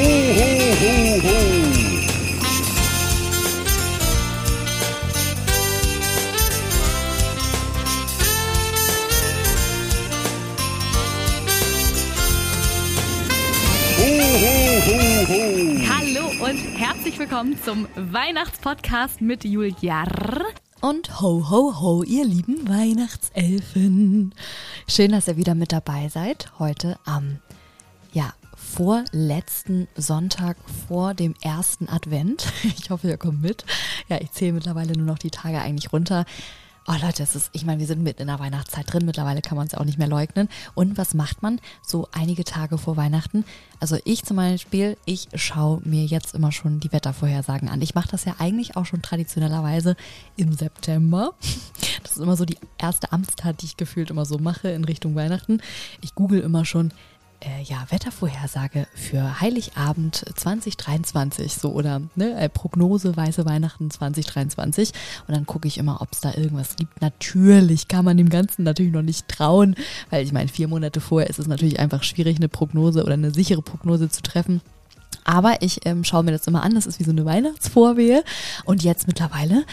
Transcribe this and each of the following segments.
ho, ho, ho. Hallo und herzlich willkommen zum Weihnachtspodcast mit Julia Und ho, ho, ho, ihr lieben Weihnachtselfen. Schön, dass ihr wieder mit dabei seid. Heute am, vorletzten Sonntag vor dem ersten Advent. Ich hoffe, ihr kommt mit. Ja, ich zähle mittlerweile nur noch die Tage eigentlich runter. Oh Leute, das ist, ich meine, wir sind mitten in der Weihnachtszeit drin. Mittlerweile kann man es auch nicht mehr leugnen. Und was macht man so einige Tage vor Weihnachten? Also ich zum Beispiel, ich schaue mir jetzt immer schon die Wettervorhersagen an. Ich mache das ja eigentlich auch schon traditionellerweise im September. Das ist immer so die erste Amtstat, die ich gefühlt immer so mache in Richtung Weihnachten. Ich google immer schon, äh, ja, Wettervorhersage für Heiligabend 2023, so oder ne, äh, Prognose Weiße Weihnachten 2023. Und dann gucke ich immer, ob es da irgendwas gibt. Natürlich kann man dem Ganzen natürlich noch nicht trauen, weil ich meine, vier Monate vorher ist es natürlich einfach schwierig, eine Prognose oder eine sichere Prognose zu treffen. Aber ich ähm, schaue mir das immer an, das ist wie so eine Weihnachtsvorwehe. Und jetzt mittlerweile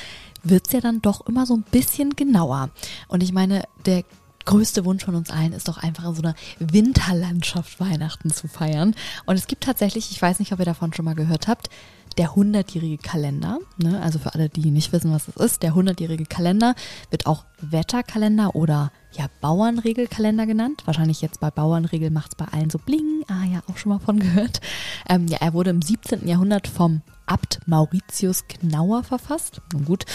wird's ja dann doch immer so ein bisschen genauer. Und ich meine, der größte Wunsch von uns allen ist doch einfach in so einer Winterlandschaft Weihnachten zu feiern. Und es gibt tatsächlich, ich weiß nicht, ob ihr davon schon mal gehört habt, der hundertjährige Kalender. Ne? Also für alle, die nicht wissen, was das ist, der hundertjährige Kalender wird auch Wetterkalender oder ja Bauernregelkalender genannt. Wahrscheinlich jetzt bei Bauernregel macht es bei allen so bling. Ah ja, auch schon mal von gehört. Ähm, ja, er wurde im 17. Jahrhundert vom Abt Mauritius Knauer verfasst. Nun gut.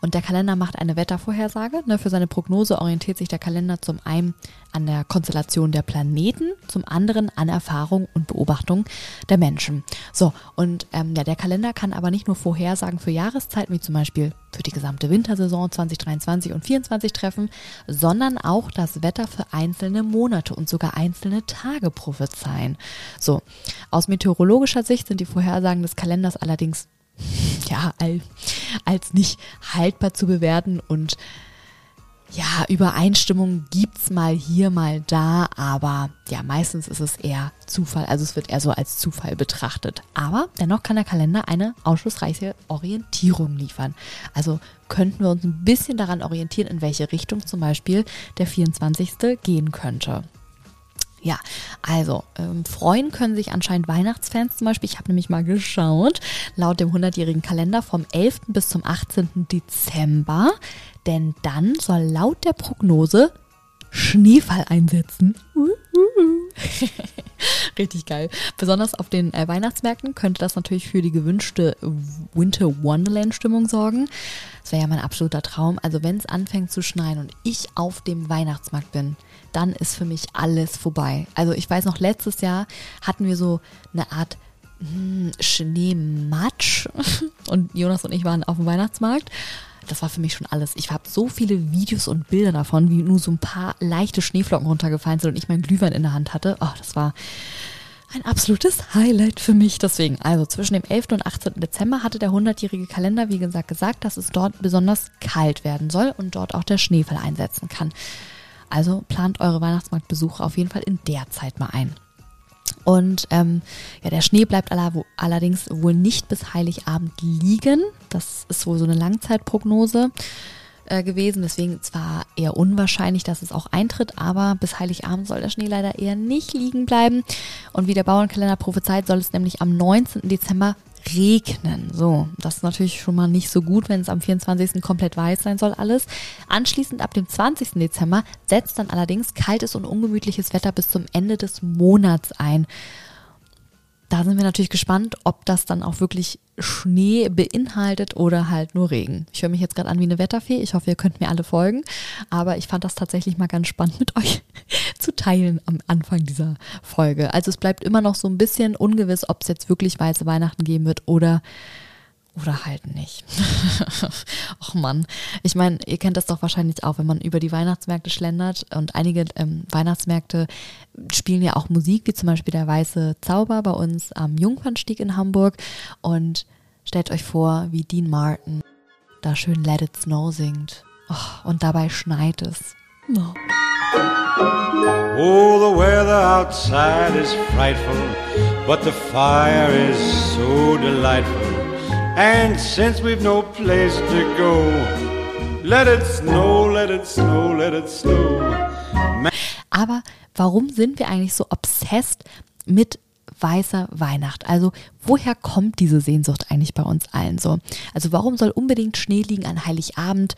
Und der Kalender macht eine Wettervorhersage. Ne, für seine Prognose orientiert sich der Kalender zum einen an der Konstellation der Planeten, zum anderen an Erfahrung und Beobachtung der Menschen. So, und ähm, ja, der Kalender kann aber nicht nur Vorhersagen für Jahreszeiten, wie zum Beispiel für die gesamte Wintersaison 2023 und 2024 treffen, sondern auch das Wetter für einzelne Monate und sogar einzelne Tage prophezeien. So, aus meteorologischer Sicht sind die Vorhersagen des Kalenders allerdings ja als nicht haltbar zu bewerten und ja, Übereinstimmung gibt's mal hier, mal da, aber ja, meistens ist es eher Zufall, also es wird eher so als Zufall betrachtet. Aber dennoch kann der Kalender eine aufschlussreiche Orientierung liefern. Also könnten wir uns ein bisschen daran orientieren, in welche Richtung zum Beispiel der 24. gehen könnte. Ja, also ähm, freuen können sich anscheinend Weihnachtsfans zum Beispiel. Ich habe nämlich mal geschaut, laut dem 100-jährigen Kalender vom 11. bis zum 18. Dezember. Denn dann soll laut der Prognose Schneefall einsetzen. Richtig geil. Besonders auf den äh, Weihnachtsmärkten könnte das natürlich für die gewünschte Winter Wonderland Stimmung sorgen. Das wäre ja mein absoluter Traum. Also wenn es anfängt zu schneien und ich auf dem Weihnachtsmarkt bin, dann ist für mich alles vorbei. Also ich weiß noch, letztes Jahr hatten wir so eine Art hm, Schneematsch und Jonas und ich waren auf dem Weihnachtsmarkt das war für mich schon alles. Ich habe so viele Videos und Bilder davon, wie nur so ein paar leichte Schneeflocken runtergefallen sind und ich meinen Glühwein in der Hand hatte. Oh, das war ein absolutes Highlight für mich. Deswegen, also zwischen dem 11. und 18. Dezember hatte der 100-jährige Kalender, wie gesagt, gesagt, dass es dort besonders kalt werden soll und dort auch der Schneefall einsetzen kann. Also plant eure Weihnachtsmarktbesuche auf jeden Fall in der Zeit mal ein. Und ähm, ja, der Schnee bleibt allerdings wohl nicht bis Heiligabend liegen. Das ist wohl so eine Langzeitprognose äh, gewesen. Deswegen zwar eher unwahrscheinlich, dass es auch eintritt, aber bis Heiligabend soll der Schnee leider eher nicht liegen bleiben. Und wie der Bauernkalender prophezeit, soll es nämlich am 19. Dezember regnen. So, das ist natürlich schon mal nicht so gut, wenn es am 24. komplett weiß sein soll alles. Anschließend ab dem 20. Dezember setzt dann allerdings kaltes und ungemütliches Wetter bis zum Ende des Monats ein. Da sind wir natürlich gespannt, ob das dann auch wirklich Schnee beinhaltet oder halt nur Regen. Ich höre mich jetzt gerade an wie eine Wetterfee. Ich hoffe, ihr könnt mir alle folgen. Aber ich fand das tatsächlich mal ganz spannend mit euch zu teilen am Anfang dieser Folge. Also es bleibt immer noch so ein bisschen ungewiss, ob es jetzt wirklich weiße Weihnachten geben wird oder oder halt nicht. Och Mann. Ich meine, ihr kennt das doch wahrscheinlich auch, wenn man über die Weihnachtsmärkte schlendert und einige ähm, Weihnachtsmärkte spielen ja auch Musik, wie zum Beispiel der Weiße Zauber bei uns am Jungfernstieg in Hamburg. Und stellt euch vor, wie Dean Martin da schön Let It Snow singt. Oh, und dabei schneit es. Oh. Oh, the weather outside is frightful, but the fire is so delightful. And since we've no place to go, let it snow, let it snow, let it snow. Aber warum sind wir eigentlich so obsessed mit weißer Weihnacht? Also woher kommt diese Sehnsucht eigentlich bei uns allen so? Also warum soll unbedingt Schnee liegen an Heiligabend?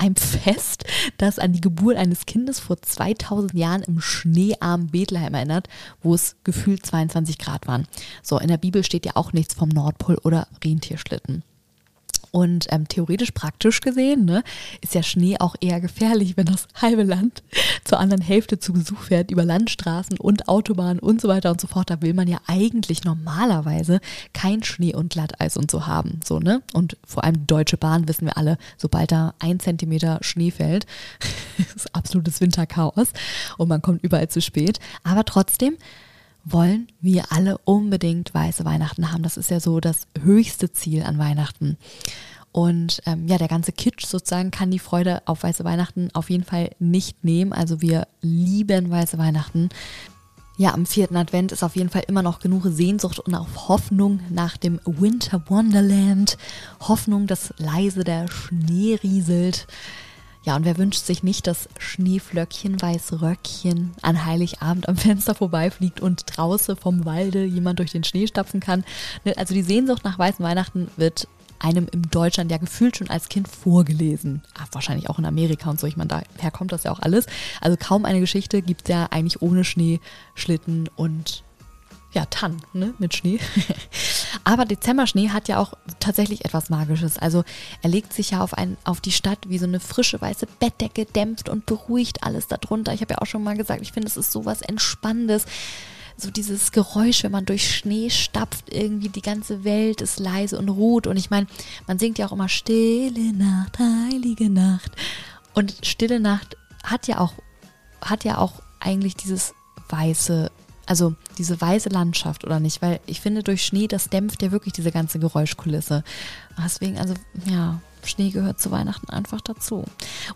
Ein Fest, das an die Geburt eines Kindes vor 2000 Jahren im schneearmen Bethlehem erinnert, wo es gefühlt 22 Grad waren. So, in der Bibel steht ja auch nichts vom Nordpol oder Rentierschlitten. Und ähm, theoretisch praktisch gesehen ne, ist ja Schnee auch eher gefährlich, wenn das halbe Land zur anderen Hälfte zu Besuch fährt, über Landstraßen und Autobahnen und so weiter und so fort. Da will man ja eigentlich normalerweise kein Schnee und Glatteis und so haben. So, ne? Und vor allem die Deutsche Bahn wissen wir alle, sobald da ein Zentimeter Schnee fällt, ist absolutes Winterchaos und man kommt überall zu spät. Aber trotzdem wollen wir alle unbedingt weiße Weihnachten haben. Das ist ja so das höchste Ziel an Weihnachten. Und ähm, ja, der ganze Kitsch sozusagen kann die Freude auf weiße Weihnachten auf jeden Fall nicht nehmen. Also wir lieben weiße Weihnachten. Ja, am vierten Advent ist auf jeden Fall immer noch genug Sehnsucht und auch Hoffnung nach dem Winter Wonderland. Hoffnung, dass leise der Schnee rieselt. Ja, und wer wünscht sich nicht, dass Schneeflöckchen, weiße Röckchen an Heiligabend am Fenster vorbeifliegt und draußen vom Walde jemand durch den Schnee stapfen kann? Ne, also die Sehnsucht nach weißen Weihnachten wird einem in Deutschland ja gefühlt schon als Kind vorgelesen. Ach, wahrscheinlich auch in Amerika und so. Ich meine, daher kommt das ja auch alles. Also kaum eine Geschichte gibt es ja eigentlich ohne Schnee, Schlitten und ja, Tann, ne, mit Schnee. Aber Dezemberschnee hat ja auch tatsächlich etwas Magisches. Also er legt sich ja auf, ein, auf die Stadt wie so eine frische weiße Bettdecke, dämpft und beruhigt alles darunter. Ich habe ja auch schon mal gesagt, ich finde, es ist sowas Entspannendes. So dieses Geräusch, wenn man durch Schnee stapft, irgendwie die ganze Welt ist leise und ruht. Und ich meine, man singt ja auch immer Stille Nacht, heilige Nacht. Und Stille Nacht hat ja auch, hat ja auch eigentlich dieses weiße also diese weiße Landschaft oder nicht, weil ich finde, durch Schnee, das dämpft ja wirklich diese ganze Geräuschkulisse. Deswegen, also ja, Schnee gehört zu Weihnachten einfach dazu.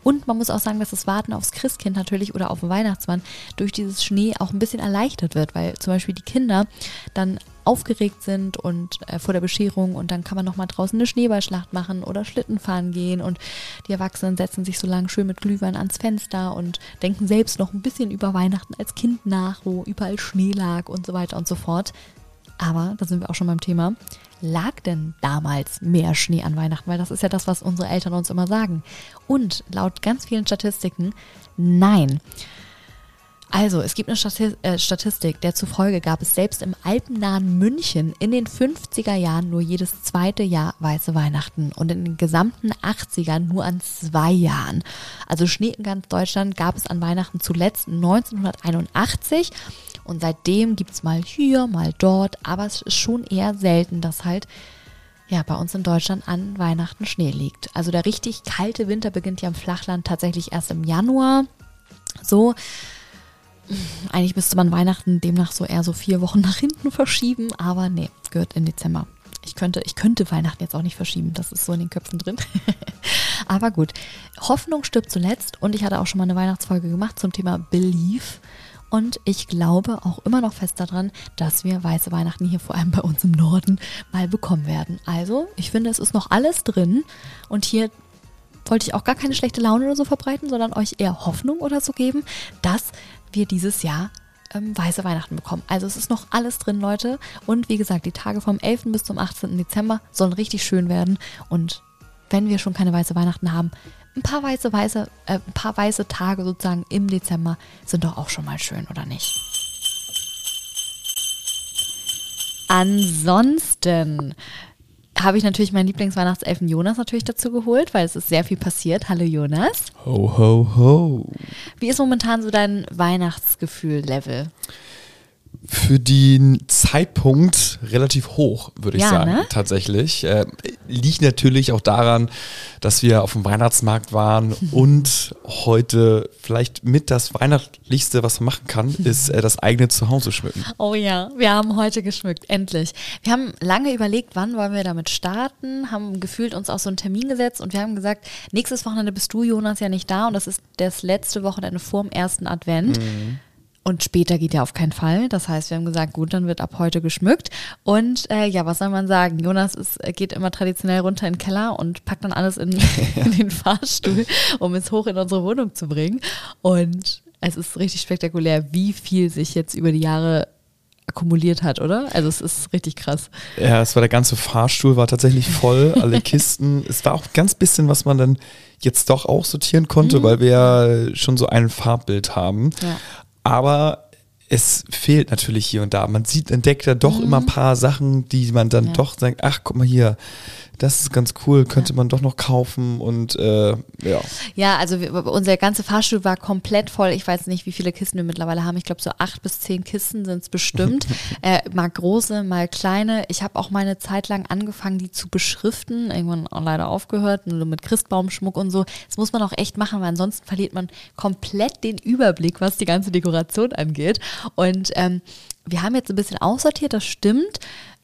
Und man muss auch sagen, dass das Warten aufs Christkind natürlich oder auf den Weihnachtsmann durch dieses Schnee auch ein bisschen erleichtert wird, weil zum Beispiel die Kinder dann aufgeregt sind und äh, vor der Bescherung und dann kann man nochmal draußen eine Schneeballschlacht machen oder Schlitten fahren gehen und die Erwachsenen setzen sich so lang schön mit Glühwein ans Fenster und denken selbst noch ein bisschen über Weihnachten als Kind nach, wo überall Schnee lag und so weiter und so fort. Aber, da sind wir auch schon beim Thema, lag denn damals mehr Schnee an Weihnachten? Weil das ist ja das, was unsere Eltern uns immer sagen. Und laut ganz vielen Statistiken, nein. Also, es gibt eine äh, Statistik, der zufolge gab es selbst im alpennahen München in den 50er Jahren nur jedes zweite Jahr weiße Weihnachten und in den gesamten 80ern nur an zwei Jahren. Also Schnee in ganz Deutschland gab es an Weihnachten zuletzt 1981 und seitdem gibt es mal hier, mal dort, aber es ist schon eher selten, dass halt ja, bei uns in Deutschland an Weihnachten Schnee liegt. Also der richtig kalte Winter beginnt ja im Flachland tatsächlich erst im Januar. So, eigentlich müsste man Weihnachten demnach so eher so vier Wochen nach hinten verschieben, aber nee, gehört in Dezember. Ich könnte, ich könnte Weihnachten jetzt auch nicht verschieben, das ist so in den Köpfen drin. aber gut, Hoffnung stirbt zuletzt und ich hatte auch schon mal eine Weihnachtsfolge gemacht zum Thema Belief. Und ich glaube auch immer noch fest daran, dass wir weiße Weihnachten hier vor allem bei uns im Norden mal bekommen werden. Also, ich finde, es ist noch alles drin. Und hier wollte ich auch gar keine schlechte Laune oder so verbreiten, sondern euch eher Hoffnung oder so geben, dass wir dieses Jahr ähm, weiße Weihnachten bekommen. Also es ist noch alles drin, Leute. Und wie gesagt, die Tage vom 11. bis zum 18. Dezember sollen richtig schön werden. Und wenn wir schon keine weiße Weihnachten haben, ein paar weiße, weiße, äh, ein paar weiße Tage sozusagen im Dezember sind doch auch schon mal schön, oder nicht? Ansonsten habe ich natürlich meinen Lieblingsweihnachtselfen Jonas natürlich dazu geholt, weil es ist sehr viel passiert. Hallo Jonas. Ho, ho, ho. Wie ist momentan so dein Weihnachtsgefühl-Level? Für den Zeitpunkt relativ hoch, würde ich Ja, sagen, ne? tatsächlich. Äh, liegt natürlich auch daran, dass wir auf dem Weihnachtsmarkt waren und heute vielleicht mit das Weihnachtlichste, was man machen kann, ist äh, das eigene Zuhause schmücken. Oh ja, wir haben heute geschmückt, endlich. Wir haben lange überlegt, wann wollen wir damit starten, haben gefühlt uns auch so einen Termin gesetzt und wir haben gesagt, nächstes Wochenende bist du, Jonas, ja nicht da und das ist das letzte Wochenende vor dem ersten Advent. Und später geht ja auf keinen Fall. Das heißt, wir haben gesagt, gut, dann wird ab heute geschmückt. Und äh, ja, was soll man sagen? Jonas ist, äh, geht immer traditionell runter in den Keller und packt dann alles in, in den Fahrstuhl, um es hoch in unsere Wohnung zu bringen. Und es ist richtig spektakulär, wie viel sich jetzt über die Jahre akkumuliert hat, oder? Also es ist richtig krass. Ja, es war der ganze Fahrstuhl, war tatsächlich voll, alle Kisten. Es war auch ganz bisschen, was man dann jetzt doch auch sortieren konnte, weil wir ja schon so ein Farbbild haben. Ja. Aber es fehlt natürlich hier und da. Man sieht, entdeckt da doch immer ein paar Sachen, die man dann Ja. doch sagt, ach, guck mal hier, das ist ganz cool, könnte man doch noch kaufen und äh, ja. Ja, also wir, unser ganzer Fahrstuhl war komplett voll. Ich weiß nicht, wie viele Kisten wir mittlerweile haben. Ich glaube, so acht bis zehn Kisten sind es bestimmt. äh, mal große, mal kleine. Ich habe auch mal eine Zeit lang angefangen, die zu beschriften. Irgendwann auch leider aufgehört, nur mit Christbaumschmuck und so. Das muss man auch echt machen, weil ansonsten verliert man komplett den Überblick, was die ganze Dekoration angeht. Und ähm, wir haben jetzt ein bisschen aussortiert, das stimmt.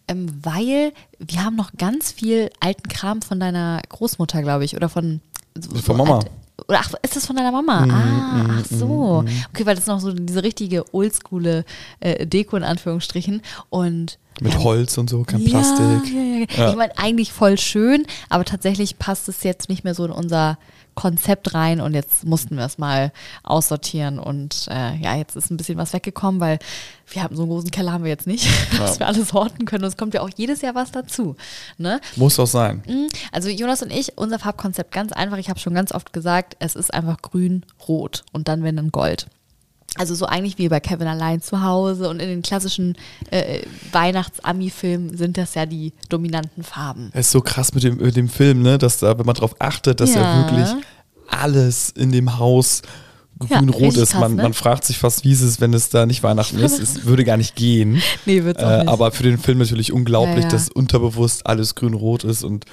Ähm, weil wir haben noch ganz viel alten Kram von deiner Großmutter, glaube ich, oder von so, Von Mama. alt- Oder ach, ist das von deiner Mama? ah, ach so. Okay, weil das ist noch so diese richtige oldschoole äh, Deko in Anführungsstrichen. Und Mit ja, Holz und so, kein ja, Plastik. Ja. Ich meine, eigentlich voll schön, aber tatsächlich passt es jetzt nicht mehr so in unser Konzept rein und jetzt mussten wir es mal aussortieren und äh, ja, jetzt ist ein bisschen was weggekommen, weil wir haben so einen großen Keller haben wir jetzt nicht, dass wir alles horten können und es kommt ja auch jedes Jahr was dazu. Ne? Muss auch sein. Mm, Also Jonas und ich, unser Farbkonzept ganz einfach, ich habe schon ganz oft gesagt, es ist einfach grün, rot und dann wenn dann Gold. Also so eigentlich wie bei Kevin allein zu Hause und in den klassischen äh, Weihnachts-Ami-Filmen sind das ja die dominanten Farben. Es ist so krass mit dem, mit dem Film, ne, dass da, wenn man drauf achtet, dass ja, Ja. wirklich alles in dem Haus Ja, grün-rot richtig ist. krass, man, ne? man fragt sich fast, wie ist es, wenn es da nicht Weihnachten ist. Es würde gar nicht gehen. Nee, wird's auch Äh, nicht. aber für den Film natürlich unglaublich, Ja, ja. dass unterbewusst alles grün-rot ist und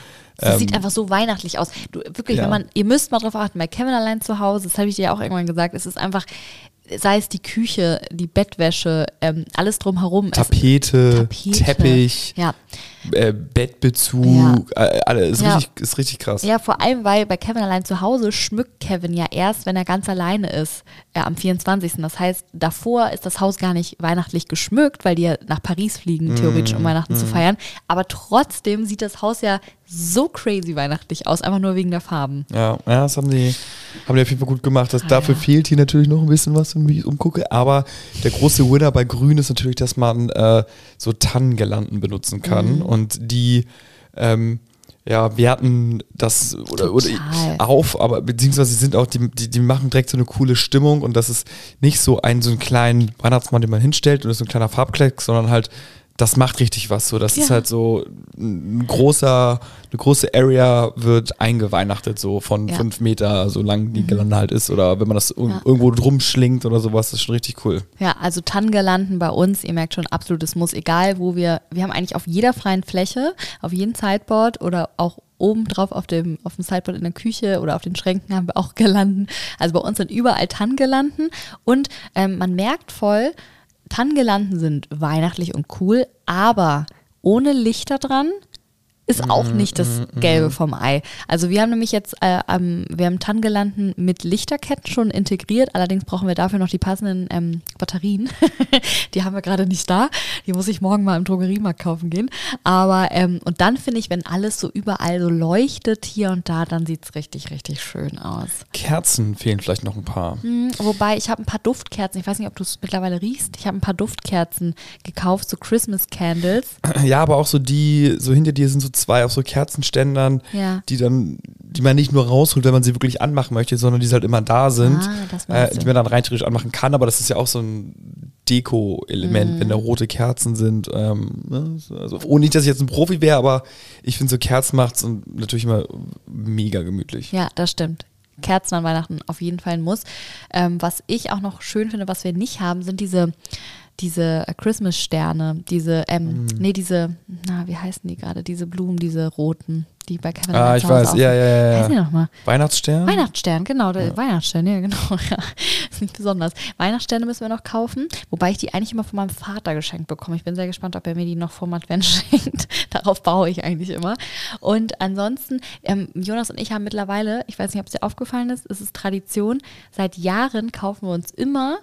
ähm, sieht einfach so weihnachtlich aus. Du, wirklich, Ja. wenn man, ihr müsst mal drauf achten, bei Kevin allein zu Hause, das habe ich dir ja auch irgendwann gesagt, es ist einfach, sei es die Küche, die Bettwäsche, ähm, alles drumherum. Es- Tapete, Tapete. Teppich, Ja. Äh, Bettbezug, äh, alle, ist, Ja. richtig, ist richtig krass. Ja, vor allem, weil bei Kevin allein zu Hause schmückt Kevin ja erst, wenn er ganz alleine ist, äh, am 24. Das heißt, davor ist das Haus gar nicht weihnachtlich geschmückt, weil die ja nach Paris fliegen, theoretisch, Mm, um Weihnachten zu feiern. Aber trotzdem sieht das Haus ja so crazy weihnachtlich aus, einfach nur wegen der Farben. Ja, ja, das haben die, haben die auf jeden Fall gut gemacht. Das, dafür Ah, ja. fehlt hier natürlich noch ein bisschen was, wenn ich umgucke. Aber der große Winner bei Grün ist natürlich, dass man äh, so Tannengelanden benutzen kann. Mhm. Und die, ähm, ja, wir hatten das oder, oder auf, aber beziehungsweise sie sind auch, die, die, die machen direkt so eine coole Stimmung und das ist nicht so ein so einen kleinen Weihnachtsmann, den man hinstellt und das ist so ein kleiner Farbklecks, sondern halt das macht richtig was. So, das ist Ja. halt so ein großer, eine große Area wird eingeweihnachtet, so von Ja. fünf Meter, so lang die Gelande halt ist. Oder wenn man das Ja. irgendwo drum schlingt oder sowas, das ist schon richtig cool. Ja, also Tannengelanden bei uns, ihr merkt schon, absolutes Muss, egal wo wir, wir haben eigentlich auf jeder freien Fläche, auf jedem Sideboard oder auch oben drauf auf dem, auf dem Sideboard in der Küche oder auf den Schränken haben wir auch Girlanden. Also bei uns sind überall Tannengelanden und ähm, man merkt voll, Tannengelanden sind weihnachtlich und cool, aber ohne Lichter dran ist auch nicht das Gelbe vom Ei. Also wir haben nämlich jetzt, äh, ähm, wir haben Tannengelanden mit Lichterketten schon integriert, allerdings brauchen wir dafür noch die passenden ähm, Batterien. die haben wir gerade nicht da. Die muss ich morgen mal im Drogeriemarkt kaufen gehen. Aber, ähm, und dann finde ich, wenn alles so überall so leuchtet hier und da, dann sieht es richtig, richtig schön aus. Kerzen fehlen vielleicht noch ein paar. Hm, Wobei, ich habe ein paar Duftkerzen, ich weiß nicht, ob du es mittlerweile riechst, ich habe ein paar Duftkerzen gekauft, so Christmas Candles. Ja, aber auch so die, so hinter dir sind so zwei auf so Kerzenständern, Ja. die dann, die man nicht nur rausholt, wenn man sie wirklich anmachen möchte, sondern die halt immer da sind, Ah, äh, die man dann rein theoretisch anmachen kann. Aber das ist ja auch so ein Deko-Element, Mhm. wenn da rote Kerzen sind. Ähm, ne? also, ohne nicht, dass ich jetzt ein Profi wäre, aber ich finde so Kerzen macht es natürlich immer mega gemütlich. Ja, das stimmt. Kerzen an Weihnachten auf jeden Fall ein Muss. Ähm, was ich auch noch schön finde, was wir nicht haben, sind diese diese Christmas-Sterne, diese, ähm, nee, diese, na, wie heißen die gerade, diese Blumen, diese roten, die bei Kevin Ah, ich weiß, ja, ja, ja. Heißen die ja. nochmal? Weihnachtsstern? Weihnachtsstern, genau, der Weihnachtsstern, ja, genau. Ja. Ist nicht besonders. Weihnachtssterne müssen wir noch kaufen, wobei ich die eigentlich immer von meinem Vater geschenkt bekomme. Ich bin sehr gespannt, ob er mir die noch vom Advent schenkt. Darauf baue ich eigentlich immer. Und ansonsten, ähm, Jonas und ich haben mittlerweile, ich weiß nicht, ob es dir aufgefallen ist, es ist Tradition, seit Jahren kaufen wir uns immer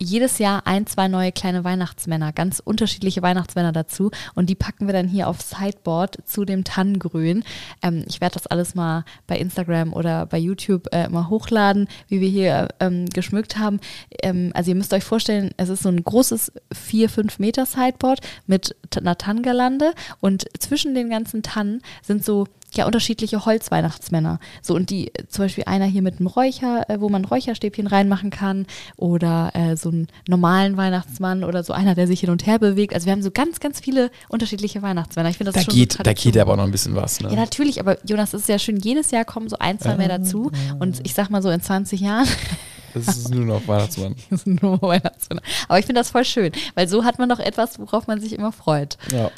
jedes Jahr ein, zwei neue kleine Weihnachtsmänner, ganz unterschiedliche Weihnachtsmänner dazu. Und die packen wir dann hier aufs Sideboard zu dem Tannengrün. Ähm, ich werde das alles mal bei Instagram oder bei YouTube äh, mal hochladen, wie wir hier ähm, geschmückt haben. Ähm, also ihr müsst euch vorstellen, es ist so ein großes 4, 5 Meter Sideboard mit einer Tannengalande und zwischen den ganzen Tannen sind so ja unterschiedliche Holzweihnachtsmänner. So und die äh, zum Beispiel einer hier mit einem Räucher, äh, wo man Räucherstäbchen reinmachen kann oder äh, so einen normalen Weihnachtsmann oder so einer, der sich hin und her bewegt. Also wir haben so ganz, ganz viele unterschiedliche Weihnachtsmänner. Ich finde das Da schon geht, so da geht aber auch noch ein bisschen was, ne? Ja, natürlich, aber Jonas, es ist ja schön, jedes Jahr kommen so ein, zwei mehr dazu. Und ich sag mal so in 20 Jahren Das ist nur noch Weihnachtsmann. sind nur Weihnachtsmänner. Aber ich finde das voll schön, weil so hat man doch etwas, worauf man sich immer freut. Ja.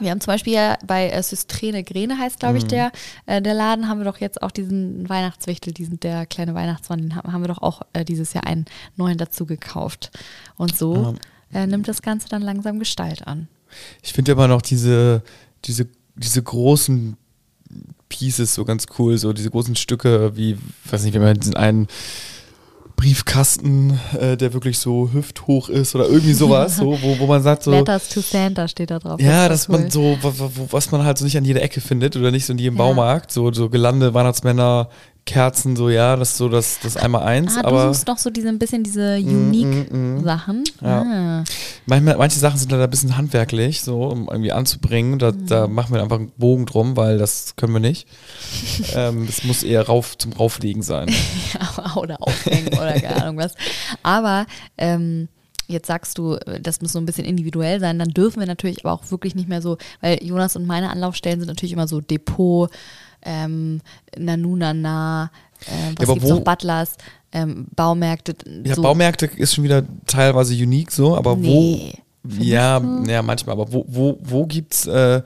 Wir haben zum Beispiel ja bei äh, Systrene Grene heißt, glaube ich, der, äh, der Laden, haben wir doch jetzt auch diesen Weihnachtswichtel, diesen, der kleine Weihnachtsmann, den haben, haben wir doch auch äh, dieses Jahr einen neuen dazu gekauft. Und so äh, nimmt das Ganze dann langsam Gestalt an. Ich finde immer noch diese, diese, diese großen Pieces so ganz cool, so diese großen Stücke, wie, weiß nicht, wenn man diesen einen Briefkasten, äh, der wirklich so hüfthoch ist oder irgendwie sowas, so, wo, wo man sagt so, Letters to Santa steht da drauf. ja, das dass voll man so, was man halt so nicht an jeder Ecke findet oder nicht so in jedem Ja. Baumarkt, so, so Gelande, Weihnachtsmänner, Kerzen, so, ja, das ist so das, das einmal eins, Ah, du aber suchst noch so diese ein bisschen diese Unique-Sachen. Ja. Ah. Manchmal, manche Sachen sind leider ein bisschen handwerklich, so, um irgendwie anzubringen, da, da Mhm. machen wir einfach einen Bogen drum, weil das können wir nicht. ähm, das muss eher rauf, zum Rauflegen sein. oder aufhängen oder keine Ahnung was. Aber ähm, jetzt sagst du, das muss so ein bisschen individuell sein, dann dürfen wir natürlich aber auch wirklich nicht mehr so, weil Jonas und meine Anlaufstellen sind natürlich immer so Depot, ähm, Nanunana, äh, was aber gibt's wo- noch, Butlers, ähm, Baumärkte. Ja, so. Baumärkte ist schon wieder teilweise unique so, aber Nee. wo. Ja, ja, manchmal, aber wo, wo, wo gibt's äh,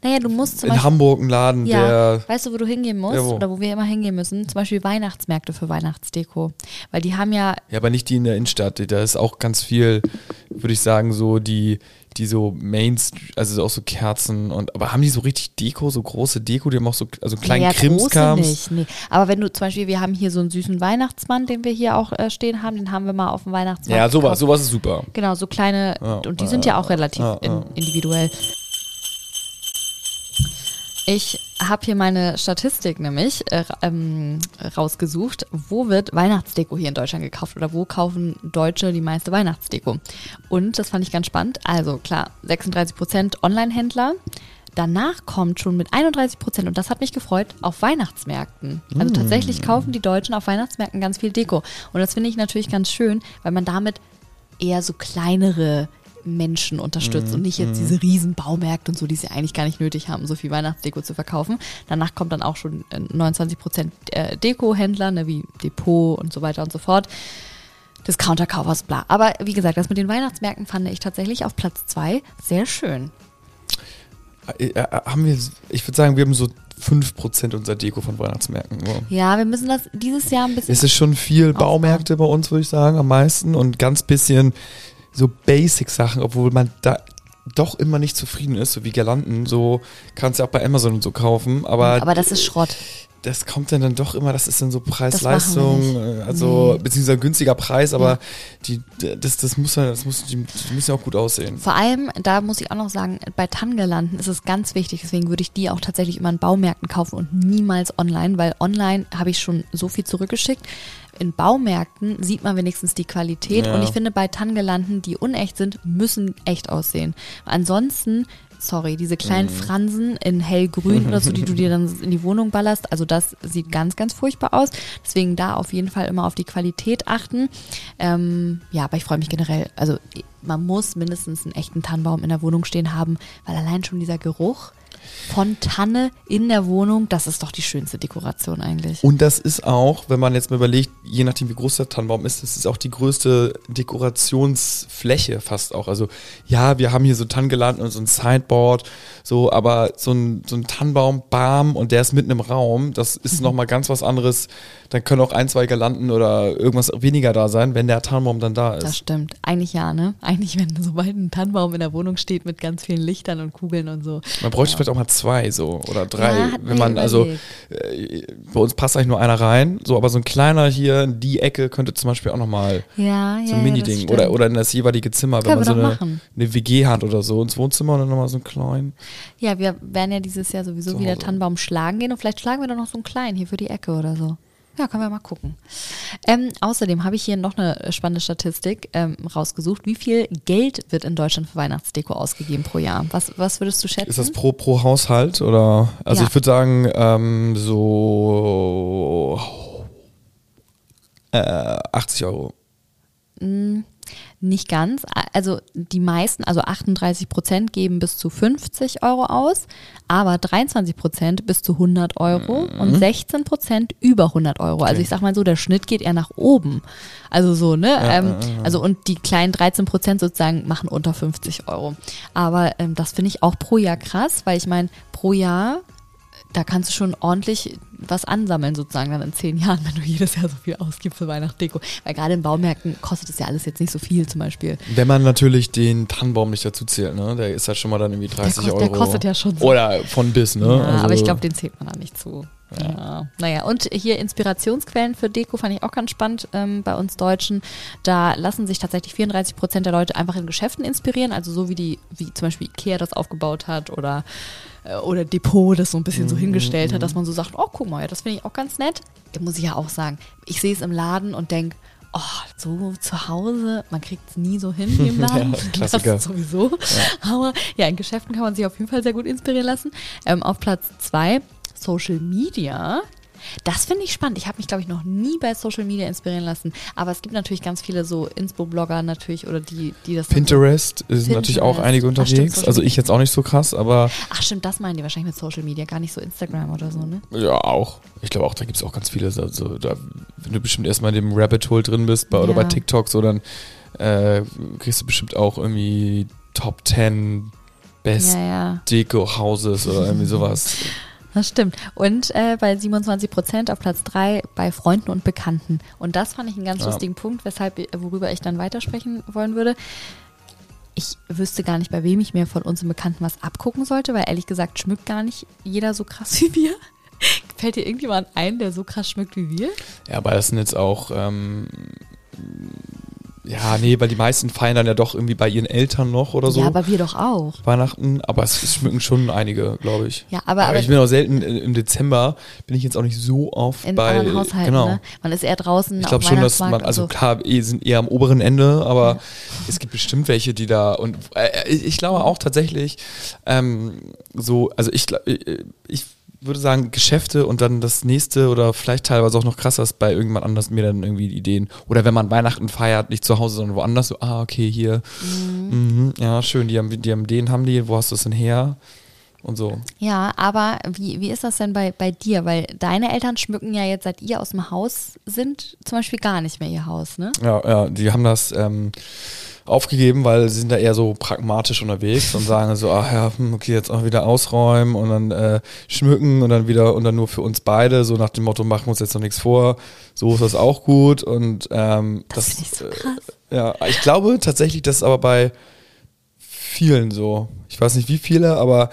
Naja, du musst zum in Beispiel. Hamburg einen Laden, Ja, der. weißt du, wo du hingehen musst Ja, wo? oder wo wir immer hingehen müssen? Zum Beispiel Weihnachtsmärkte für Weihnachtsdeko. Weil die haben ja Ja, aber nicht die in der Innenstadt. Da ist auch ganz viel, würde ich sagen, so die, die so Mainstream, also auch so Kerzen und aber haben die so richtig Deko, so große Deko, die haben auch so also einen kleinen ja, Krimskrams. große nicht, nee. Aber wenn du zum Beispiel, wir haben hier so einen süßen Weihnachtsmann, den wir hier auch äh, stehen haben, den haben wir mal auf dem Weihnachtsmarkt Ja, sowas, gekauft. sowas ist super. Genau, so kleine, Ja, und die sind ja auch relativ ja, in, individuell. Ich habe hier meine Statistik nämlich äh, ähm, rausgesucht. Wo wird Weihnachtsdeko hier in Deutschland gekauft oder wo kaufen Deutsche die meiste Weihnachtsdeko? Und das fand ich ganz spannend. Also klar, 36 Prozent Online-Händler. Danach kommt schon mit 31 Prozent, und das hat mich gefreut, auf Weihnachtsmärkten. Also tatsächlich kaufen die Deutschen auf Weihnachtsmärkten ganz viel Deko. Und das finde ich natürlich ganz schön, weil man damit eher so kleinere Menschen unterstützt und nicht jetzt diese riesen Baumärkte und so, die sie eigentlich gar nicht nötig haben, so viel Weihnachtsdeko zu verkaufen. Danach kommt dann auch schon äh, 29 Prozent äh, Deko-Händler, ne, wie Depot und so weiter und so fort. Discounter-Kaufhaus, bla. Aber wie gesagt, das mit den Weihnachtsmärkten fand ich tatsächlich auf Platz zwei sehr schön. Äh, äh, haben wir, ich würde sagen, wir haben so 5% unserer Deko von Weihnachtsmärkten. So. Ja, wir müssen das dieses Jahr ein bisschen. Es ist schon viel Baumärkte bei uns, würde ich sagen, am meisten und ganz bisschen so Basic-Sachen, obwohl man da doch immer nicht zufrieden ist, so wie Galanten, so kannst du auch bei Amazon und so kaufen, aber, aber das ist Schrott. Das kommt dann, dann doch immer, das ist dann so Preis-Leistung, äh, also Nee. beziehungsweise günstiger Preis, aber Ja. die, das, das muss ja, das muss, die, die müssen ja auch gut aussehen. Vor allem, da muss ich auch noch sagen, bei Tangelanden ist es ganz wichtig, deswegen würde ich die auch tatsächlich immer in Baumärkten kaufen und niemals online, weil online habe ich schon so viel zurückgeschickt. In Baumärkten sieht man wenigstens die Qualität Ja. und ich finde bei Tangelanden, die unecht sind, müssen echt aussehen. Ansonsten, sorry, diese kleinen Mhm. Fransen in hellgrün oder so, die du dir dann in die Wohnung ballerst, also das sieht ganz, ganz furchtbar aus. Deswegen da auf jeden Fall immer auf die Qualität achten. Ähm, ja, aber ich freue mich generell, also man muss mindestens einen echten Tannenbaum in der Wohnung stehen haben, weil allein schon dieser Geruch, Fontanne in der Wohnung, das ist doch die schönste Dekoration eigentlich. Und das ist auch, wenn man jetzt mal überlegt, je nachdem wie groß der Tannenbaum ist, das ist auch die größte Dekorationsfläche fast auch. Also ja, wir haben hier so Tannengelanden und so ein Sideboard, so, aber so ein, so ein Tannenbaum, bam, und der ist mitten im Raum, das ist Mhm. nochmal ganz was anderes. Dann können auch ein, zwei Girlanden oder irgendwas weniger da sein, wenn der Tannenbaum dann da ist. Das stimmt. Eigentlich ja, ne? Eigentlich, wenn sobald ein Tannenbaum in der Wohnung steht mit ganz vielen Lichtern und Kugeln und so. Man bräuchte vielleicht auch mal zwei so oder drei, Ja, wenn man also äh, bei uns passt eigentlich nur einer rein, so aber so ein kleiner hier in die Ecke könnte zum Beispiel auch nochmal Ja, ja. so ein ja, Mini-Ding oder oder in das jeweilige Zimmer, wenn man so eine, eine WG hat oder so ins Wohnzimmer und dann nochmal so ein klein. Ja, wir werden ja dieses Jahr sowieso wieder. Tannenbaum schlagen gehen und vielleicht schlagen wir doch noch so einen kleinen hier für die Ecke oder so. Ja, können wir mal gucken. Ähm, außerdem habe ich hier noch eine spannende Statistik ähm, rausgesucht. Wie viel Geld wird in Deutschland für Weihnachtsdeko ausgegeben pro Jahr? Was, was würdest du schätzen? Ist das pro pro Haushalt oder also Ja. ich würde sagen ähm, so äh, 80 Euro. Nicht ganz. Also die meisten, also 38 Prozent geben bis zu 50 Euro aus, aber 23 Prozent bis zu 100 Euro und 16 Prozent über 100 Euro. Also ich sag mal so, der Schnitt geht eher nach oben. Also so, ne? ähm, Also und die kleinen 13 Prozent sozusagen machen unter 50 Euro. Aber ähm, das finde ich auch pro Jahr krass, weil ich meine, pro Jahr da kannst du schon ordentlich was ansammeln, sozusagen dann in zehn Jahren, wenn du jedes Jahr so viel ausgibst für Weihnachtsdeko. Weil gerade in Baumärkten kostet es ja alles jetzt nicht so viel zum Beispiel. Wenn man natürlich den Tannenbaum nicht dazu zählt, ne? Der ist halt schon mal dann irgendwie 30 kost- Euro. der kostet ja schon so. Oder von bis, ne? Ja, Also- aber ich glaube, den zählt man da nicht zu. Ja. Naja, und hier Inspirationsquellen für Deko fand ich auch ganz spannend ähm, bei uns Deutschen. Da lassen sich tatsächlich 34 Prozent der Leute einfach in Geschäften inspirieren, also so wie die, wie zum Beispiel Ikea das aufgebaut hat oder, oder Depot das so ein bisschen so hingestellt hat, dass man so sagt, oh, guck mal, ja, das finde ich auch ganz nett. Da muss ich ja auch sagen, ich sehe es im Laden und denke, oh, so zu Hause, man kriegt es nie so hin wie im Laden. Ja. Das sowieso. Aber ja, in Geschäften kann man sich auf jeden Fall sehr gut inspirieren lassen. Ähm, auf Platz zwei Social Media. Das finde ich spannend. Ich habe mich, glaube ich, noch nie bei Social Media inspirieren lassen. Aber es gibt natürlich ganz viele so Inspo-Blogger natürlich oder die, die das. Pinterest sind natürlich auch Pinterest. einige stimmt, unterwegs. Social also ich jetzt auch nicht so krass, aber Ach stimmt, das meinen die wahrscheinlich mit Social Media, gar nicht so Instagram oder so, ne? ja, auch. Ich glaube auch, da gibt es auch ganz viele. Also, da, wenn du bestimmt erstmal in dem Rabbit Hole drin bist bei, oder Ja. bei TikTok, so dann äh, kriegst du bestimmt auch irgendwie Top 10 Best Ja, ja. Deko Houses oder irgendwie sowas. Das stimmt. Und äh, bei 27 Prozent auf Platz drei bei Freunden und Bekannten. Und das fand ich einen ganz Ja. lustigen Punkt, weshalb, worüber ich dann weitersprechen wollen würde. Ich wüsste gar nicht, bei wem ich mir von unseren Bekannten was abgucken sollte, weil ehrlich gesagt schmückt gar nicht jeder so krass wie wir. Fällt dir irgendjemand ein, der so krass schmückt wie wir? Ja, aber das sind jetzt auch, ähm, ja, nee, weil die meisten feiern dann ja doch irgendwie bei ihren Eltern noch oder so. Ja, aber wir doch auch. Weihnachten, aber es, es schmücken schon einige, glaube ich. Ja, aber- aber- ich bin auch selten äh, im Dezember, bin ich jetzt auch nicht so oft In bei. anderen Haushalten. genau. Ne? Man ist eher draußen. Ich glaube schon, dass man, also so. klar, eh, sind eher am oberen Ende, aber es gibt bestimmt welche, die da und äh, ich ich glaube auch tatsächlich ähm, so, also ich, gla- äh, ich würde sagen Geschäfte und dann das nächste oder vielleicht teilweise auch noch krasser ist bei irgendjemand anders mir dann irgendwie Ideen. Oder wenn man Weihnachten feiert, nicht zu Hause, sondern woanders, so, ah, okay, hier, mhm, ja, schön, die haben, die haben den, haben die, wo hast du es denn her? Und so. Ja, aber wie, wie ist das denn bei, bei dir? Weil deine Eltern schmücken ja jetzt, seit ihr aus dem Haus sind, zum Beispiel gar nicht mehr ihr Haus, ne? Ja, ja, die haben das ähm, aufgegeben, weil sie sind da eher so pragmatisch unterwegs und sagen so, ach ja, hm, okay, jetzt auch wieder ausräumen und dann äh, schmücken und dann wieder und dann nur für uns beide, so nach dem Motto, machen wir uns jetzt noch nichts vor, so ist das auch gut und ähm, Das das, finde ich so äh, krass. ja, ich glaube tatsächlich, das ist aber bei vielen so. Ich weiß nicht wie viele, aber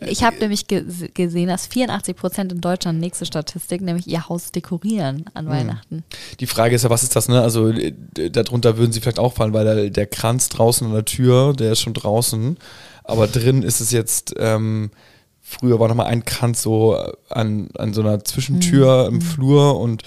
Ich habe nämlich ge gesehen, dass 84 Prozent in Deutschland, nächste Statistik, nämlich ihr Haus dekorieren an Weihnachten. Die Frage ist ja, was ist das, ne? Also äh, darunter würden sie vielleicht auch fallen, weil der, der Kranz draußen an der Tür, der ist schon draußen, aber drin ist es jetzt, ähm, früher war noch mal ein Kranz so an, an so einer Zwischentür im Flur und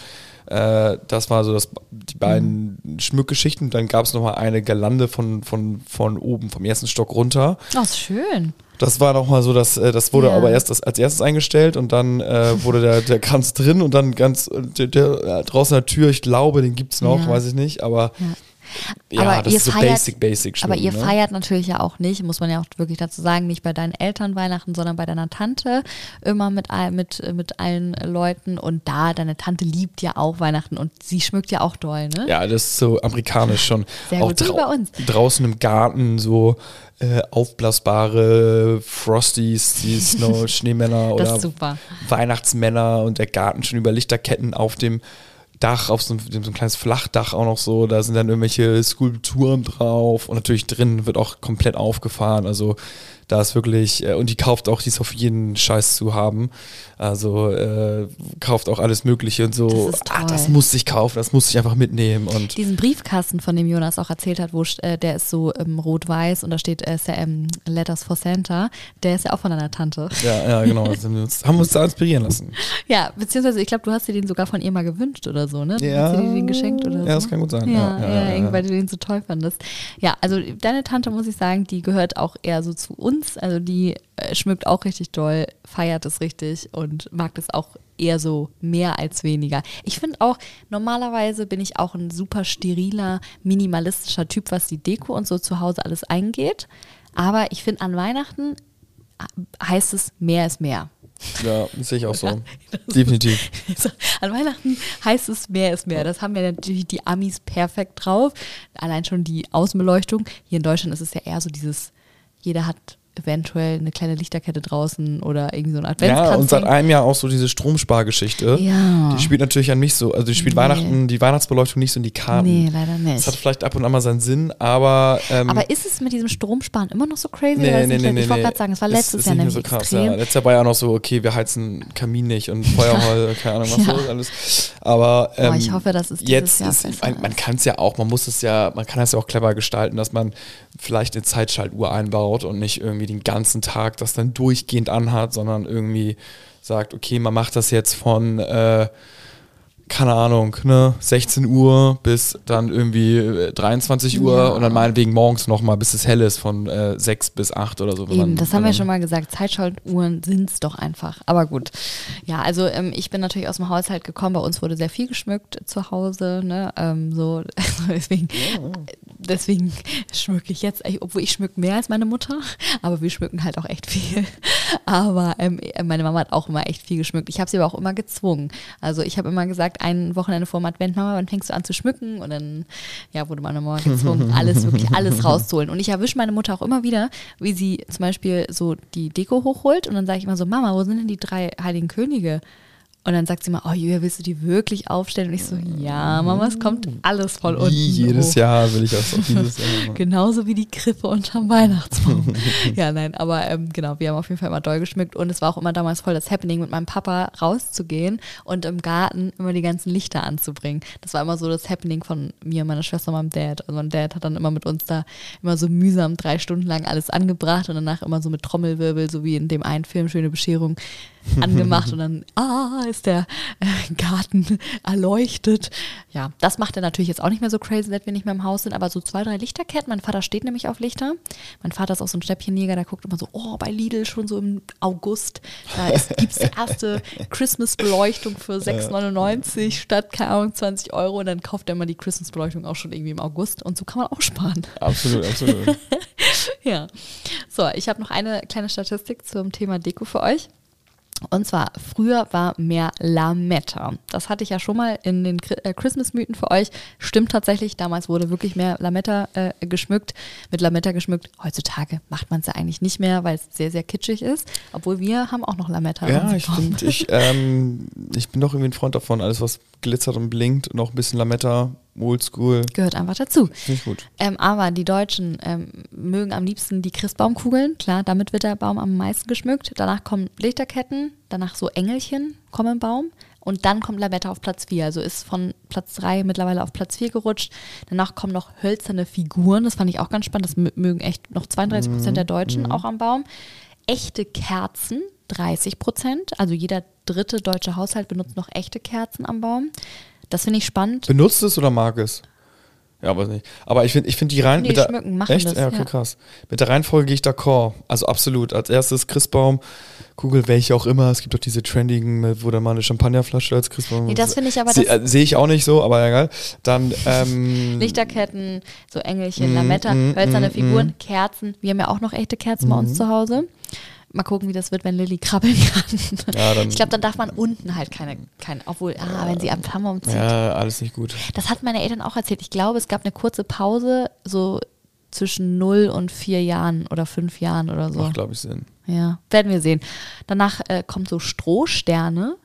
äh, das war so das, die beiden Schmückgeschichten. Dann gab es noch mal eine Girlande von, von, von oben, vom ersten Stock runter. Oh, ist schön. Das war noch mal so, dass äh, das wurde Ja. aber erst das, als erstes eingestellt und dann äh, wurde der, der Kranz drin und dann ganz der, der, ja, draußen der Tür, ich glaube, den gibt's noch, Ja. weiß ich nicht, aber Ja, aber das ihr ist so feiert, basic, basic Aber schmücken, ihr ne? feiert natürlich ja auch nicht, muss man ja auch wirklich dazu sagen, nicht bei deinen Eltern Weihnachten, sondern bei deiner Tante, immer mit, all- mit, mit allen Leuten. Und da, deine Tante liebt ja auch Weihnachten und sie schmückt ja auch doll, ne? Ja, das ist so amerikanisch schon. Sehr auch gut, wie bei uns. draußen im Garten so äh, aufblasbare Frosties, die Snow Schneemänner oder. Weihnachtsmänner und der Garten schon über Lichterketten auf dem Dach, auf so ein, so ein kleines Flachdach auch noch so. Da sind dann irgendwelche Skulpturen drauf und natürlich drin wird auch komplett aufgefahren. Also da ist wirklich, äh, und die kauft auch, die ist auf jeden Scheiß zu haben. Also äh, kauft auch alles Mögliche und so. Das ah, das muss ich kaufen, das muss ich einfach mitnehmen. Und Diesen Briefkasten, von dem Jonas auch erzählt hat, wo äh, der ist so ähm, rot-weiß und da steht äh, ähm, Letters for Santa, der ist ja auch von deiner Tante. ja, ja, genau. Haben, wir uns, da inspirieren lassen. Ja, beziehungsweise ich glaube, du hast dir den sogar von ihr mal gewünscht oder so, ne? Ja. Hast du dir den geschenkt oder so? Ja, das kann gut sein. Ja, Ja, ja, ja, ja, irgendwie, ja. weil du den so toll fandest. Ja, also deine Tante, muss ich sagen, die gehört auch eher so zu uns. Also die äh, schmückt auch richtig doll, feiert es richtig und mag das auch eher so mehr als weniger. Ich finde auch, normalerweise bin ich auch ein super steriler, minimalistischer Typ, was die Deko und so zu Hause alles eingeht. Aber ich finde, an Weihnachten äh, heißt es, mehr ist mehr. Ja, sehe ich auch so. Definitiv. Also, an Weihnachten heißt es mehr ist mehr. Das haben ja natürlich die Amis perfekt drauf. Allein schon die Außenbeleuchtung. Hier in Deutschland ist es ja eher so dieses, jeder hat eventuell eine kleine Lichterkette draußen oder irgendwie so ein Ja, Adventskranz. und seit einem Jahr auch so diese Stromspargeschichte. Ja. Die spielt natürlich an mich so. Also die spielt Nee. Weihnachten, die Weihnachtsbeleuchtung nicht so in die Karten. Nee, leider nicht. Das hat vielleicht ab und an mal seinen Sinn, aber. Ähm, Aber ist es mit diesem Stromsparen immer noch so crazy? Nee, nee, nee, nee. ich wollte gerade sagen, es war letztes ist Jahr nämlich so krass, extrem. Ja. Letztes Jahr war ja auch noch so, okay, wir heizen Kamin nicht und Feuerholz, keine Ahnung was Ja. so alles. Aber ähm, Boah, ich hoffe, dass es jetzt Jahr ist, man, man kann es ja auch, man muss es ja, man kann es ja auch clever gestalten, dass man vielleicht eine Zeitschaltuhr einbaut und nicht irgendwie den ganzen Tag das dann durchgehend anhat, sondern irgendwie sagt, okay, man macht das jetzt von äh, keine Ahnung, ne, 16 Uhr bis dann irgendwie äh, 23 Uhr Ja. und dann meinetwegen morgens nochmal, bis es hell ist, von äh, 6 bis 8 oder so. Eben, man- das haben wir schon mal gesagt. Zeitschaltuhren sind es doch einfach. Aber gut. Ja, also ähm, ich bin natürlich aus dem Haushalt gekommen. Bei uns wurde sehr viel geschmückt zu Hause. Ne? Ähm, so, deswegen, deswegen schmücke ich jetzt, obwohl ich schmücke mehr als meine Mutter, aber wir schmücken halt auch echt viel. Aber ähm, meine Mama hat auch immer echt viel geschmückt. Ich habe sie aber auch immer gezwungen. Also ich habe immer gesagt, ein Wochenende vor dem Advent, Mama, wann fängst du an zu schmücken? Und dann ja, wurde meine Mama gezwungen, alles, wirklich alles rauszuholen. Und ich erwische meine Mutter auch immer wieder, wie sie zum Beispiel so die Deko hochholt und dann sage ich immer so, Mama, wo sind denn die drei heiligen Könige? Und dann sagt sie mal, oh Julia, willst du die wirklich aufstellen? Und ich so, ja, Mama, es kommt alles voll unten. Wie jedes hoch. Jahr will ich auch dieses Jahr machen. Genauso wie die Krippe unterm Weihnachtsbaum. ja, nein, aber ähm, genau, wir haben auf jeden Fall immer doll geschmückt und es war auch immer damals voll das Happening, mit meinem Papa rauszugehen und im Garten immer die ganzen Lichter anzubringen. Das war immer so das Happening von mir, meiner Schwester und meinem Dad. Also mein Dad hat dann immer mit uns da immer so mühsam drei Stunden lang alles angebracht und danach immer so mit Trommelwirbel, so wie in dem einen Film Schöne Bescherung, angemacht und dann, ah, ist der äh, Garten erleuchtet. Ja, das macht er natürlich jetzt auch nicht mehr so crazy, seit wir nicht mehr im Haus sind, aber so zwei, drei Lichterketten. Mein Vater steht nämlich auf Lichter. Mein Vater ist auch so ein Stäbchenjäger, der guckt immer so, oh, bei Lidl schon so im August. Da gibt es die erste Christmas-Beleuchtung für 6,99 statt, keine Ahnung, 20 Euro. Und dann kauft er mal die Christmas-Beleuchtung auch schon irgendwie im August. Und so kann man auch sparen. Absolut, absolut. Ja. So, ich habe noch eine kleine Statistik zum Thema Deko für euch. Und zwar, früher war mehr Lametta. Das hatte ich ja schon mal in den äh, Christmas-Mythen für euch. Stimmt tatsächlich, damals wurde wirklich mehr Lametta äh, geschmückt, mit Lametta geschmückt. Heutzutage macht man es ja eigentlich nicht mehr, weil es sehr, sehr kitschig ist. Obwohl wir haben auch noch Lametta. Ja, unserem ich ähm, ich bin doch irgendwie ein Freund davon, alles was glitzert und blinkt auch ein bisschen Lametta, Oldschool, Gehört einfach dazu. finde ich gut. Ähm, aber die Deutschen ähm, mögen am liebsten die Christbaumkugeln. Klar, damit wird der Baum am meisten geschmückt. Danach kommen Lichterketten, danach so Engelchen kommen im Baum. Und dann kommt Lametta auf Platz 4. Also ist von Platz 3 mittlerweile auf Platz 4 gerutscht. Danach kommen noch hölzerne Figuren. Das fand ich auch ganz spannend. Das mö- mögen echt noch 32 Prozent der Deutschen auch am Baum. Echte Kerzen, 30 Prozent. Also jeder dritte deutsche Haushalt benutzt noch echte Kerzen am Baum. Das finde ich spannend. Benutzt es oder mag es? Ja, aber nicht. Aber ich finde ich find die rein Nee, mit der schmücken, machen echt? das, ja, okay, ja. krass. Mit der Reihenfolge gehe ich d'accord. Also absolut. Als erstes Christbaum, Kugel, welche auch immer. Es gibt doch diese trendigen, wo dann mal eine Champagnerflasche als Christbaum. Nee, das finde ich aber Se- das- äh, Sehe ich auch nicht so, aber egal. Dann ähm, Lichterketten, so Engelchen, Mm, Lametta, mm, hölzerne mm, Figuren, mm. Kerzen. Wir haben ja auch noch echte Kerzen bei uns zu Hause. Mal gucken, wie das wird, wenn Lilly krabbeln kann. Ja, dann- ich glaube, dann darf man unten halt keine, kein, obwohl, ah, wenn sie am Tannenbaum zieht. Ja, alles nicht gut. Das hatten meine Eltern auch erzählt. Ich glaube, es gab eine kurze Pause, so zwischen 0 und 4 Jahren oder 5 Jahren oder so. Macht, glaube ich, Sinn. Ja, werden wir sehen. Danach äh, kommt so Strohsterne.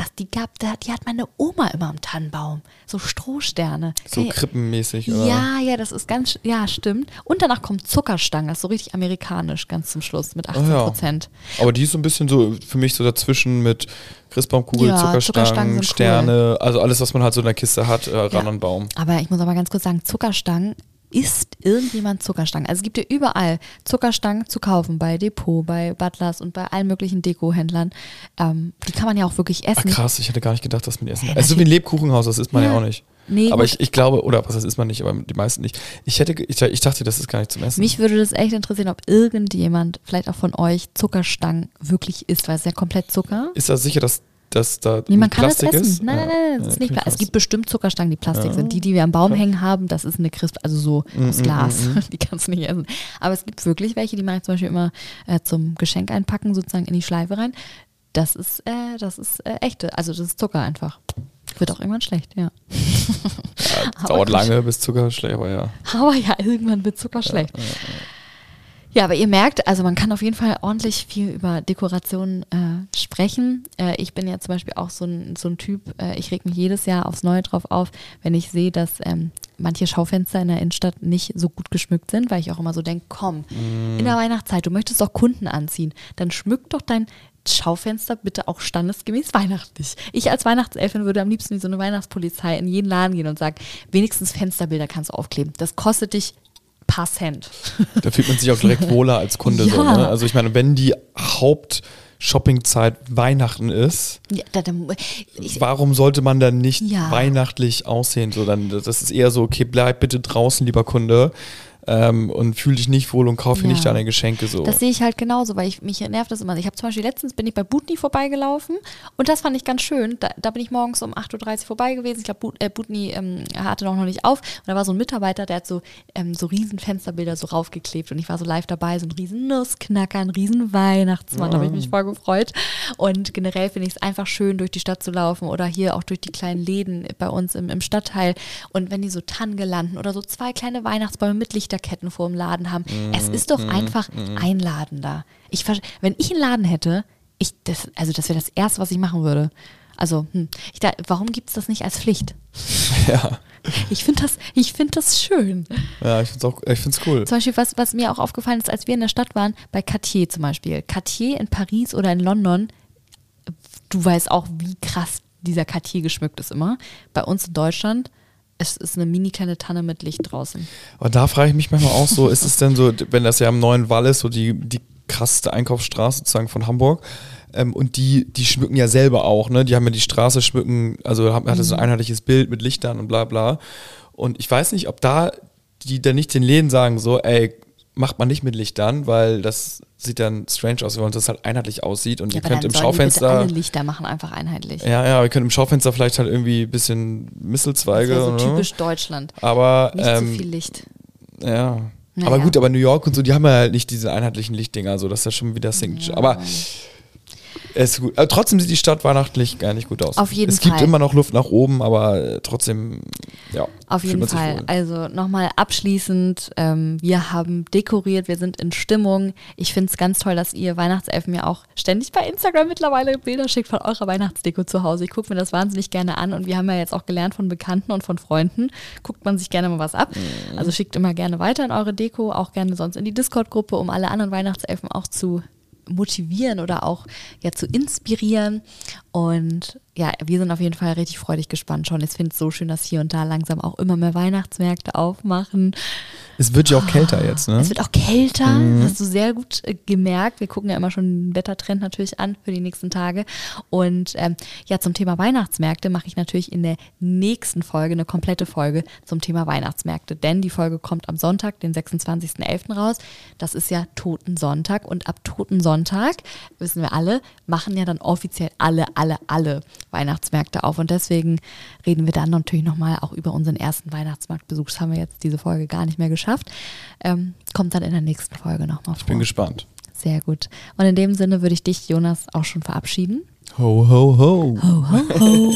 Das, die, gab, die hat meine Oma immer am Tannenbaum. So Strohsterne. So krippenmäßig, oder? Ja, ja, das ist ganz, ja, stimmt. Und danach kommt Zuckerstange, das ist so richtig amerikanisch, ganz zum Schluss mit 18 Ah, ja. Prozent. Aber die ist so ein bisschen so für mich so dazwischen mit Christbaumkugel, Ja, Zuckerstangen Sterne, also alles, was man halt so in der Kiste hat, äh, ran Ja. an Baum. Aber ich muss aber ganz kurz sagen, Zuckerstangen, isst irgendjemand Zuckerstangen? Also es gibt ja überall Zuckerstangen zu kaufen, bei Depot, bei Butlers und bei allen möglichen Dekohändlern. Ähm, die kann man ja auch wirklich Ach essen. krass, ich hätte gar nicht gedacht, dass man die essen kann. Also so wie ein Lebkuchenhaus, das isst man ja, Ja. auch nicht. Nee, aber ich, ich glaube, oder was das isst man nicht, aber die meisten nicht. Ich hätte, ich, ich dachte, das ist gar nicht zum Essen. Mich würde das echt interessieren, ob irgendjemand, vielleicht auch von euch, Zuckerstangen wirklich isst, weil es ist ja komplett Zucker. ist da sicher, dass, dass da Nee, man kann Plastik das essen. ist? Nein, Ja. nein, nein, das Ja, ist nicht Es gibt bestimmt Zuckerstangen, die Plastik Ja. sind. Die, die wir am Baum Krass. hängen haben, das ist eine Crisp, also so aus Mm, Glas. mm, mm. Die kannst du nicht essen. Aber es gibt wirklich welche, die mache ich zum Beispiel immer äh, zum Geschenk einpacken, sozusagen in die Schleife rein. Das ist, äh, das ist äh, echte, also das ist Zucker einfach. Wird auch irgendwann schlecht, ja. Ja, dauert lange bis Zucker schlägt, aber ja. Aber ja, irgendwann wird Zucker schlecht. Ja, aber ihr merkt, also man kann auf jeden Fall ordentlich viel über Dekoration äh, sprechen. Äh, ich bin ja zum Beispiel auch so ein, so ein Typ, äh, ich reg mich jedes Jahr aufs Neue drauf auf, wenn ich sehe, dass ähm, manche Schaufenster in der Innenstadt nicht so gut geschmückt sind, weil ich auch immer so denke, komm, in der Weihnachtszeit, du möchtest doch Kunden anziehen, dann schmück doch dein Schaufenster bitte auch standesgemäß weihnachtlich. Ich als Weihnachtselfin würde am liebsten wie so eine Weihnachtspolizei in jeden Laden gehen und sagen, wenigstens Fensterbilder kannst du aufkleben. Das kostet dich paar Cent. Da fühlt man sich auch direkt wohler als Kunde. So, Ja. ne? Also ich meine, wenn die Haupt-Shoppingzeit Weihnachten ist, Ja, da, da, ich, warum sollte man dann nicht Ja. weihnachtlich aussehen? So, dann, das ist eher so, okay, bleib bitte draußen, lieber Kunde, ähm, und fühl dich nicht wohl und kauf hier Ja. nicht deine Geschenke so. Das sehe ich halt genauso, weil ich mich nervt das immer. Ich habe zum Beispiel letztens bin ich bei Butni vorbeigelaufen und das fand ich ganz schön. Da, da bin ich morgens um 8.30 Uhr vorbei gewesen. Ich glaube, But, äh, Butni ähm, hatte noch, noch nicht auf. Und da war so ein Mitarbeiter, der hat so, ähm, so riesen Fensterbilder so raufgeklebt und ich war so live dabei, so ein riesen Nussknacker, ein riesen Weihnachtsmann, da habe ich mich voll gefreut. Und generell finde ich es einfach schön, durch die Stadt zu laufen oder hier auch durch die kleinen Läden bei uns im, im Stadtteil. Und wenn die so Tannengelanden oder so zwei kleine Weihnachtsbäume mit Lichterketten vor dem Laden haben, es ist doch einfach einladender. Ich, wenn ich einen Laden hätte, ich, das, also das wäre das Erste, was ich machen würde. Also, hm, ich da, warum gibt es das nicht als Pflicht? ja. Ich finde das, ich find das schön. ja, ich auch, ich find's cool. Zum Beispiel, was, was mir auch aufgefallen ist, als wir in der Stadt waren, bei Cartier zum Beispiel. Cartier in Paris oder in London, du weißt auch, wie krass dieser Cartier geschmückt ist immer. Bei uns in Deutschland, es ist eine mini kleine Tanne mit Licht draußen. Aber da frage ich mich manchmal auch so, ist es denn so, wenn das ja am neuen Wall ist, so die, die krasseste Einkaufsstraße sozusagen von Hamburg, ähm, und die, die schmücken ja selber auch, ne? Die haben ja die Straße schmücken, also haben, hatte so ein einheitliches Bild mit Lichtern und bla bla. Und ich weiß nicht, ob da die dann nicht den Läden sagen, so, ey, macht man nicht mit Lichtern, weil das sieht dann strange aus, weil das halt einheitlich aussieht und ihr aber könnt im die bitte Schaufenster. alle Lichter machen, einfach einheitlich. Ja, ja, wir können im Schaufenster vielleicht halt irgendwie ein bisschen das Mistelzweige. wäre so typisch Deutschland. Aber Nicht ähm, zu viel Licht. Ja. Naja. Aber gut, aber New York und so, die haben ja halt nicht diese einheitlichen Lichtdinger, so das ist ja schon wieder Signature. Aber es ist gut. Aber trotzdem sieht die Stadt weihnachtlich gar nicht gut aus. Auf jeden es gibt Fall. immer noch Luft nach oben, aber äh, trotzdem, ja. Auf jeden Fall. Also nochmal abschließend, ähm, wir haben dekoriert, wir sind in Stimmung. Ich finde es ganz toll, dass ihr Weihnachtselfen mir auch ständig bei Instagram mittlerweile Bilder schickt von eurer Weihnachtsdeko zu Hause. Ich gucke mir das wahnsinnig gerne an und wir haben ja jetzt auch gelernt von Bekannten und von Freunden, guckt man sich gerne mal was ab. Mhm. Also schickt immer gerne weiter in eure Deko, auch gerne sonst in die Discord-Gruppe, um alle anderen Weihnachtselfen auch zu motivieren oder auch ja zu inspirieren. Und ja, wir sind auf jeden Fall richtig freudig gespannt schon. Ich finde es so schön, dass hier und da langsam auch immer mehr Weihnachtsmärkte aufmachen. Es wird ja auch kälter jetzt, ne? Es wird auch kälter, mhm. hast du sehr gut äh, gemerkt. Wir gucken ja immer schon den Wettertrend natürlich an für die nächsten Tage. Und ähm, ja, zum Thema Weihnachtsmärkte mache ich natürlich in der nächsten Folge eine komplette Folge zum Thema Weihnachtsmärkte. Denn die Folge kommt am Sonntag, den 26.11. raus. Das ist ja Totensonntag. Und ab Totensonntag, wissen wir alle, machen ja dann offiziell alle, alle, alle Weihnachtsmärkte auf. Und deswegen reden wir dann natürlich nochmal auch über unseren ersten Weihnachtsmarktbesuch. Das haben wir jetzt diese Folge gar nicht mehr geschafft. Ähm, kommt dann in der nächsten Folge nochmal vor. Ich bin gespannt. Sehr gut. Und in dem Sinne würde ich dich, Jonas, auch schon verabschieden. Ho, ho, ho. Ho, ho, ho.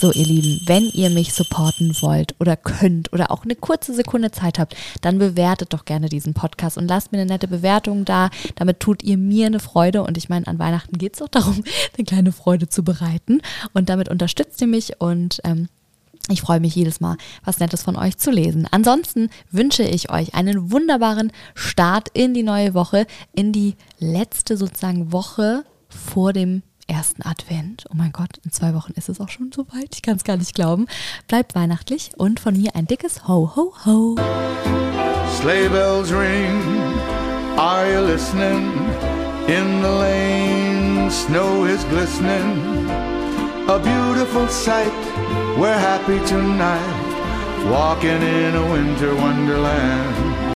So, ihr Lieben, wenn ihr mich supporten wollt oder könnt oder auch eine kurze Sekunde Zeit habt, dann bewertet doch gerne diesen Podcast und lasst mir eine nette Bewertung da. Damit tut ihr mir eine Freude und ich meine, an Weihnachten geht es auch darum, eine kleine Freude zu bereiten und damit unterstützt ihr mich und ähm, ich freue mich jedes Mal, was Nettes von euch zu lesen. Ansonsten wünsche ich euch einen wunderbaren Start in die neue Woche, in die letzte sozusagen Woche vor dem ersten Advent. Oh mein Gott, in zwei Wochen ist es auch schon soweit. Ich kann es gar nicht glauben. Bleibt weihnachtlich und von mir ein dickes Ho, Ho, Ho. Sleigh bells ring, are you listening? In the lane, snow is glistening. A beautiful sight. We're happy tonight, walking in a winter wonderland.